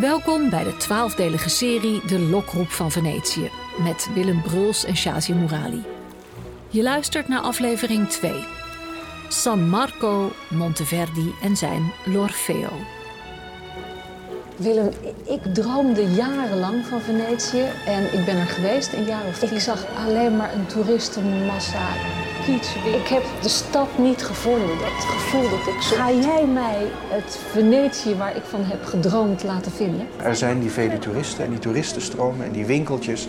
Welkom bij de twaalfdelige serie De Lokroep van Venetië met Willem Bruls en Shazia Murali. Je luistert naar aflevering 2. San Marco, Monteverdi en zijn L'Orfeo. Willem, ik droomde jarenlang van Venetië en ik ben er geweest een jaar of Ik zag alleen maar een toeristenmassa. Ik heb de stad niet gevonden, dat gevoel dat ik zo... Ga jij mij het Venetië waar ik van heb gedroomd laten vinden? Er zijn die vele toeristen en die toeristenstromen en die winkeltjes.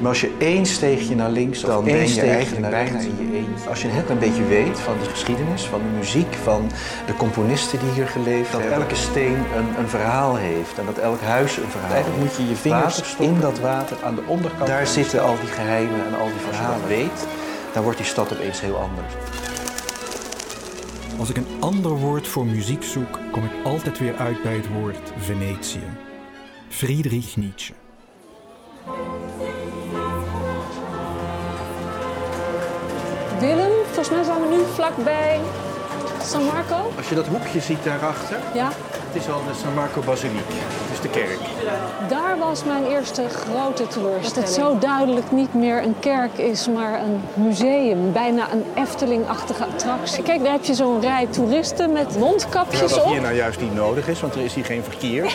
Maar als je één steegje naar links, dan ben je eigenlijk bijna in je eentje. Als je net een beetje weet van de geschiedenis, van de muziek, van de componisten die hier geleefd dat hebben. Dat elke steen een, een, verhaal heeft en dat elk huis een verhaal heeft. moet je je vingers in dat water aan de onderkant. Daar zitten al die geheimen en al die verhalen. weet, dan wordt die stad opeens heel anders. Als ik een ander woord voor muziek zoek, kom ik altijd weer uit bij het woord Venetië. Friedrich Nietzsche. Willem, volgens mij zijn we nu vlakbij San Marco. Als je dat hoekje ziet daarachter, ja. Is al de San Marco Basiliek. Het is de kerk. Daar was mijn eerste grote teleurstelling. Dat het zo duidelijk niet meer een kerk is, maar een museum. Bijna een Efteling-achtige attractie. Kijk, daar heb je zo'n rij toeristen met mondkapjes op. Wat hier nou juist niet nodig is, want er is hier geen verkeer.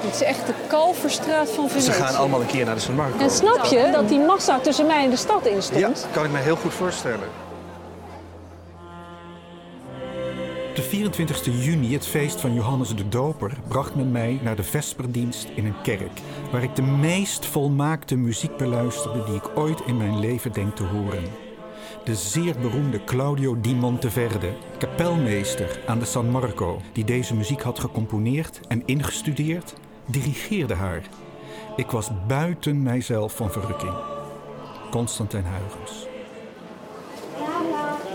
Het is echt de Kalverstraat van Venetië. Ze gaan allemaal een keer naar de San Marco. En snap je dat die massa tussen mij en de stad in stond? Ja, kan ik me heel goed voorstellen. De 24 juni, het feest van Johannes de Doper, bracht men mij naar de vesperdienst in een kerk, waar ik de meest volmaakte muziek beluisterde die ik ooit in mijn leven denk te horen. De zeer beroemde Claudio di Monteverde, kapelmeester aan de San Marco, die deze muziek had gecomponeerd en ingestudeerd, dirigeerde haar. Ik was buiten mijzelf van verrukking. Constantijn Huygens.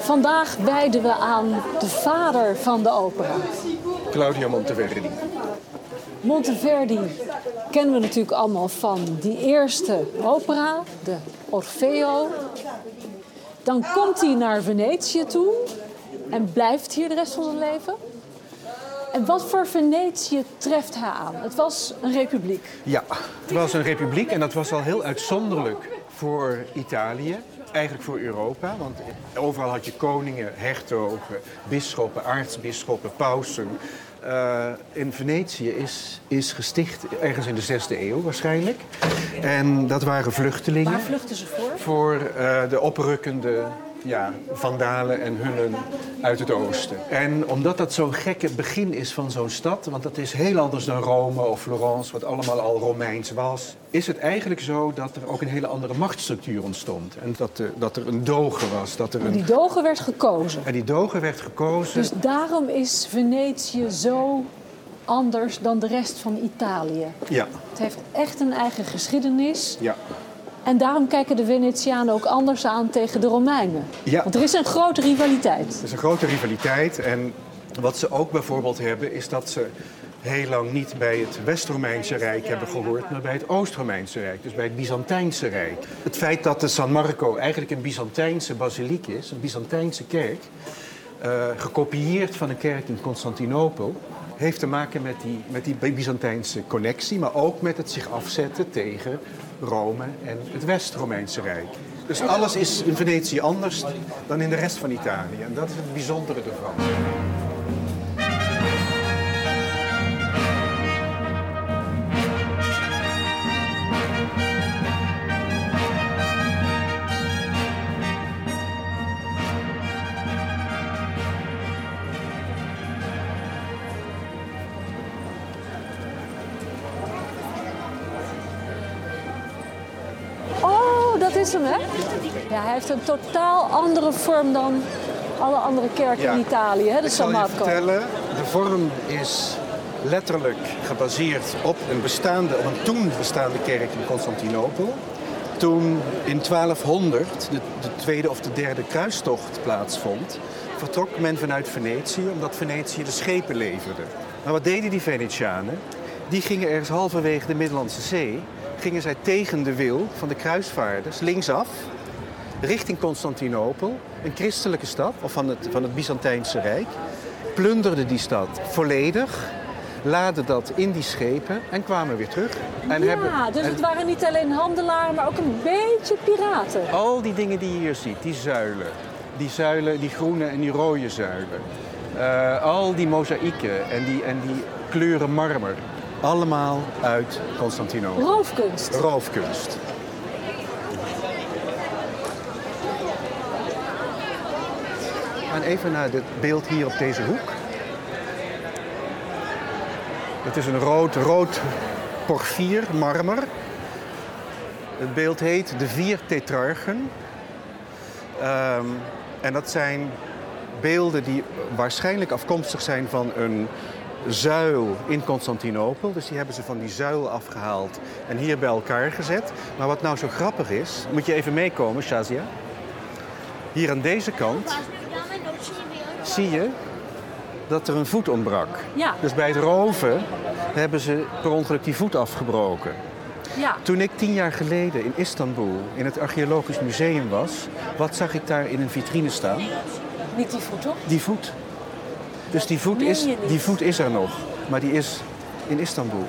Vandaag wijden we aan de vader van de opera. Claudio Monteverdi. Monteverdi kennen we natuurlijk allemaal van die eerste opera, de Orfeo. Dan komt hij naar Venetië toe en blijft hier de rest van zijn leven. En wat voor Venetië treft hij aan? Het was een republiek. Ja, het was een republiek en dat was al heel uitzonderlijk voor Italië. Eigenlijk voor Europa, want overal had je koningen, hertogen, bisschoppen, aartsbisschoppen, pausen. Uh, in Venetië is, is gesticht ergens in de 6e eeuw waarschijnlijk. En dat waren vluchtelingen. Waar vluchten ze voor? Voor uh, de oprukkende ja, vandalen en hunnen uit het oosten. En omdat dat zo'n gekke begin is van zo'n stad, want dat is heel anders dan Rome of Florence, wat allemaal al Romeins was, is het eigenlijk zo dat er ook een hele andere machtsstructuur ontstond. En dat, er, dat er een doge was. Dat er een... En die doge werd gekozen. En die doge werd gekozen. Dus daarom is Venetië zo anders dan de rest van Italië. Ja. Het heeft echt een eigen geschiedenis. Ja. En daarom kijken de Venetianen ook anders aan tegen de Romeinen. Ja. Want er is een grote rivaliteit. Er is een grote rivaliteit. En wat ze ook bijvoorbeeld hebben, is dat ze heel lang niet bij het West-Romeinse Rijk hebben gehoord, maar bij het Oost-Romeinse Rijk, dus bij het Byzantijnse Rijk. Het feit dat de San Marco eigenlijk een Byzantijnse basiliek is, een Byzantijnse kerk, uh, gekopieerd van een kerk in Constantinopel, heeft te maken met die, met die Byzantijnse connectie, maar ook met het zich afzetten tegen Rome en het West-Romeinse Rijk. Dus alles is in Venetië anders dan in de rest van Italië. En dat is het bijzondere ervan. Is hem, hè? Ja, hij heeft een totaal andere vorm dan alle andere kerken in Italië, hè, de San Marco. Ik zal je vertellen, de vorm is letterlijk gebaseerd op een, bestaande, op een toen bestaande kerk in Constantinopel. Toen in 1200 de, de tweede of de derde kruistocht plaatsvond, vertrok men vanuit Venetië, omdat Venetië de schepen leverde. Maar wat deden die Venetianen? Die gingen ergens halverwege de Middellandse Zee gingen zij tegen de wil van de kruisvaarders linksaf richting Constantinopel, een christelijke stad of van het, van het Byzantijnse Rijk. plunderden die stad volledig, laden dat in die schepen en kwamen weer terug. En ja, hebben, dus en het waren niet alleen handelaren, maar ook een beetje piraten. al die dingen die je hier ziet, die zuilen, die zuilen, die groene en die rode zuilen, eh, al die mozaïeken en die, en die kleuren marmer, allemaal uit Constantinopel. Roofkunst. Roofkunst. En even naar dit beeld hier op deze hoek. Het is een rood, rood porfier, marmer. Het beeld heet De Vier Tetrarchen. Ehm, en dat zijn beelden die waarschijnlijk afkomstig zijn van een zuil in Constantinopel. Dus die hebben ze van die zuil afgehaald en hier bij elkaar gezet. Maar wat nou zo grappig is, moet je even meekomen, Shazia. Hier aan deze kant zie je dat er een voet ontbrak. Ja. Dus bij het roven hebben ze per ongeluk die voet afgebroken. Ja. Toen ik tien jaar geleden in Istanbul in het Archeologisch Museum was, wat zag ik daar in een vitrine staan? Niet die voet, toch? Die voet. Dus die voet, is, die voet is er nog, maar die is in Istanbul.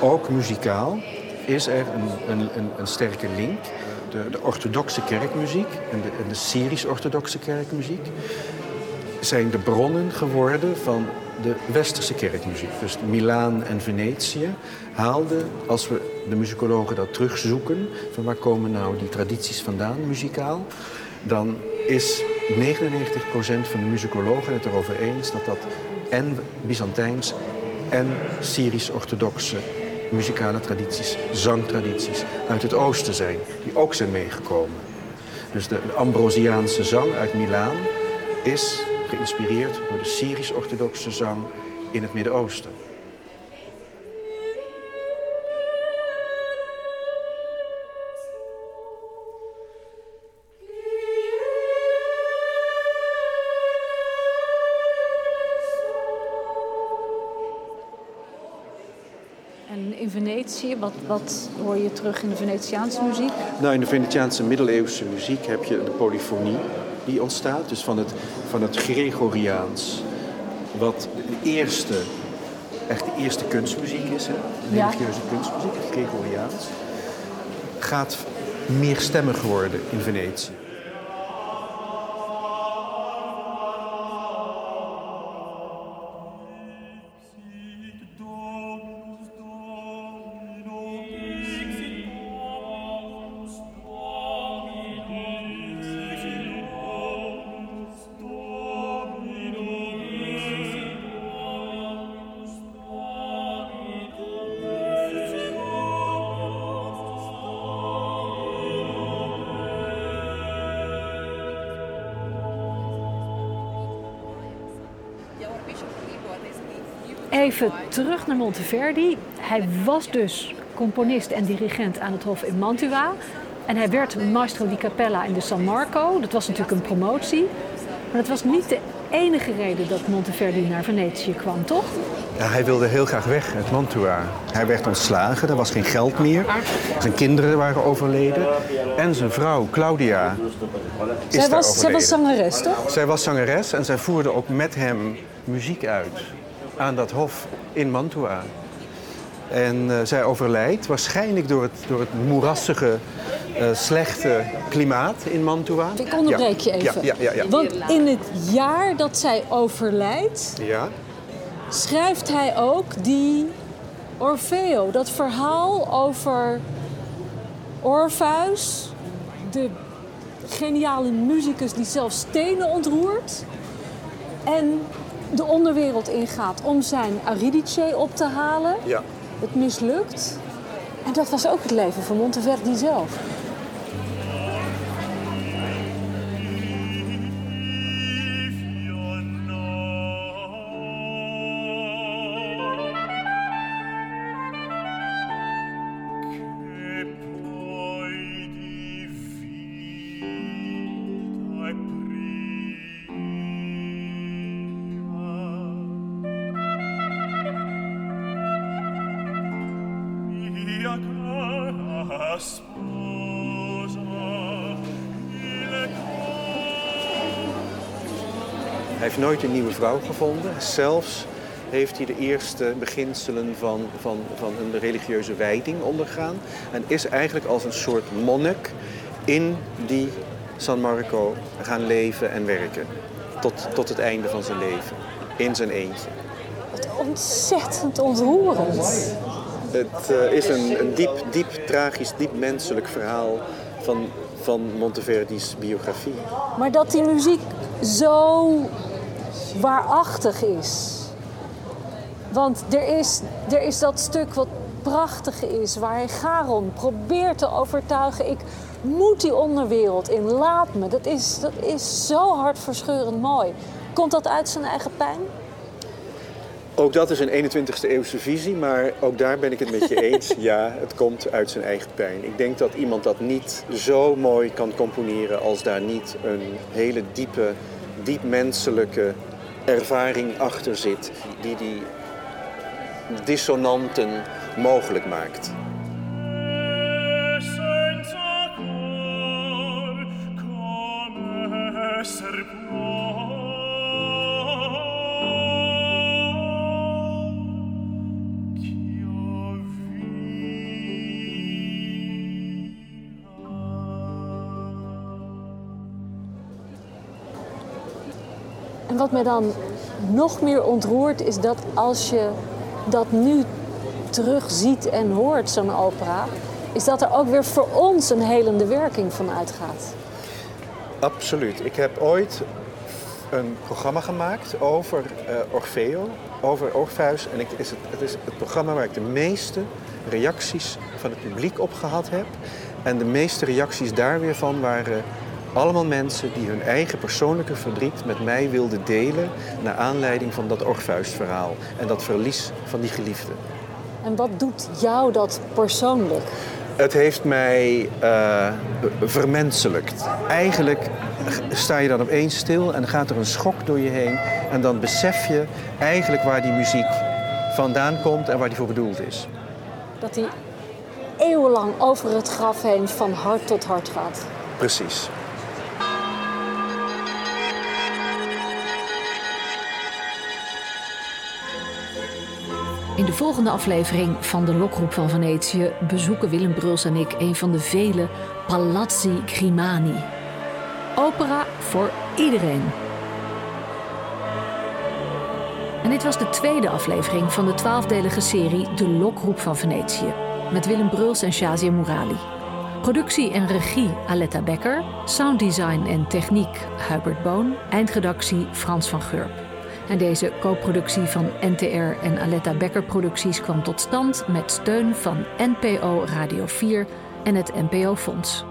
Ook muzikaal is er een, een, een, een sterke link de, de orthodoxe kerkmuziek en de, de Syrisch-orthodoxe kerkmuziek zijn de bronnen geworden van de westerse kerkmuziek. Dus Milaan en Venetië haalden, als we de muzikologen dat terugzoeken, van waar komen nou die tradities vandaan muzikaal, dan is 99% van de muzikologen het erover eens dat dat en Byzantijns en Syrisch-orthodoxe muzikale tradities, zangtradities uit het oosten zijn, die ook zijn meegekomen. Dus de Ambrosiaanse zang uit Milaan is geïnspireerd door de Syrisch-orthodoxe zang in het Midden-Oosten. En in Venetië, wat, wat hoor je terug in de Venetiaanse muziek? Nou, in de Venetiaanse middeleeuwse muziek heb je de polyfonie die ontstaat, dus van het, van het Gregoriaans, wat de eerste, echt de eerste kunstmuziek is, hè? de Ja. religieuze kunstmuziek, het Gregoriaans, gaat meerstemmig worden in Venetië. Even terug naar Monteverdi. Hij was dus componist en dirigent aan het Hof in Mantua. En hij werd maestro di cappella in de San Marco. Dat was natuurlijk een promotie. Maar dat was niet de enige reden dat Monteverdi naar Venetië kwam, toch? Ja, hij wilde heel graag weg uit Mantua. Hij werd ontslagen, er was geen geld meer. Zijn kinderen waren overleden. En zijn vrouw, Claudia, is Zij daar was, zij was zangeres, toch? Zij was zangeres en zij voerde ook met hem muziek uit aan dat hof in Mantua. En eh, zij overlijdt waarschijnlijk door het, door het moerassige, eh, slechte klimaat in Mantua. Ik onderbreek je even. Ja, ja, ja. ja. Want in het jaar dat zij overlijdt, ja. schrijft hij ook die Orfeo. Dat verhaal over Orpheus, de geniale muzikus die zelfs stenen ontroert. En de onderwereld ingaat om zijn Aridice op te halen. ja. Het mislukt. En dat was ook het leven van Monteverdi zelf. Hij heeft nooit een nieuwe vrouw gevonden. Zelfs heeft hij de eerste beginselen van, van, van een religieuze wijding ondergaan. En is eigenlijk als een soort monnik in die San Marco gaan leven en werken. Tot, tot het einde van zijn leven. In zijn eentje. Wat ontzettend ontroerend. Het uh, is een, een, diep, diep tragisch, diep menselijk verhaal van, van Monteverdi's biografie. Maar dat die muziek zo waarachtig is. Want er is, er is dat stuk wat prachtig is, waar hij Garon probeert te overtuigen. Ik moet die onderwereld in, laat me. Dat is, dat is zo hartverscheurend mooi. Komt dat uit zijn eigen pijn? Ook dat is een 21ste eeuwse visie, maar ook daar ben ik het met je eens. Ja, het komt uit zijn eigen pijn. Ik denk dat iemand dat niet zo mooi kan componeren als daar niet een hele diepe, diep menselijke ervaring achter zit, die die dissonanten mogelijk maakt. Wat mij dan nog meer ontroert is dat als je dat nu terugziet en hoort, zo'n opera, is dat er ook weer voor ons een helende werking van uitgaat. Absoluut. Ik heb ooit een programma gemaakt over uh, Orfeo, over Orpheus. En ik, is het, het is het programma waar ik de meeste reacties van het publiek op gehad heb. En de meeste reacties daar weer van waren allemaal mensen die hun eigen persoonlijke verdriet met mij wilden delen... naar aanleiding van dat Orpheus-verhaal en dat verlies van die geliefde. En wat doet jou dat persoonlijk? Het heeft mij uh, vermenselijkt. Eigenlijk sta je dan opeens stil en gaat er een schok door je heen. En dan besef je eigenlijk waar die muziek vandaan komt en waar die voor bedoeld is. Dat die eeuwenlang over het graf heen van hart tot hart gaat. Precies. In de volgende aflevering van de Lokroep van Venetië bezoeken Willem Bruls en ik een van de vele Palazzi Grimani. Opera voor iedereen. En dit was de tweede aflevering van de twaalfdelige serie De Lokroep van Venetië. Met Willem Bruls en Shazia Murali. Productie en regie Aletta Becker. Sounddesign en techniek Hubert Boon. Eindredactie Frans van Gurp. En deze co-productie van NTR en Aletta Becker Producties kwam tot stand met steun van NPO Radio 4 en het NPO Fonds.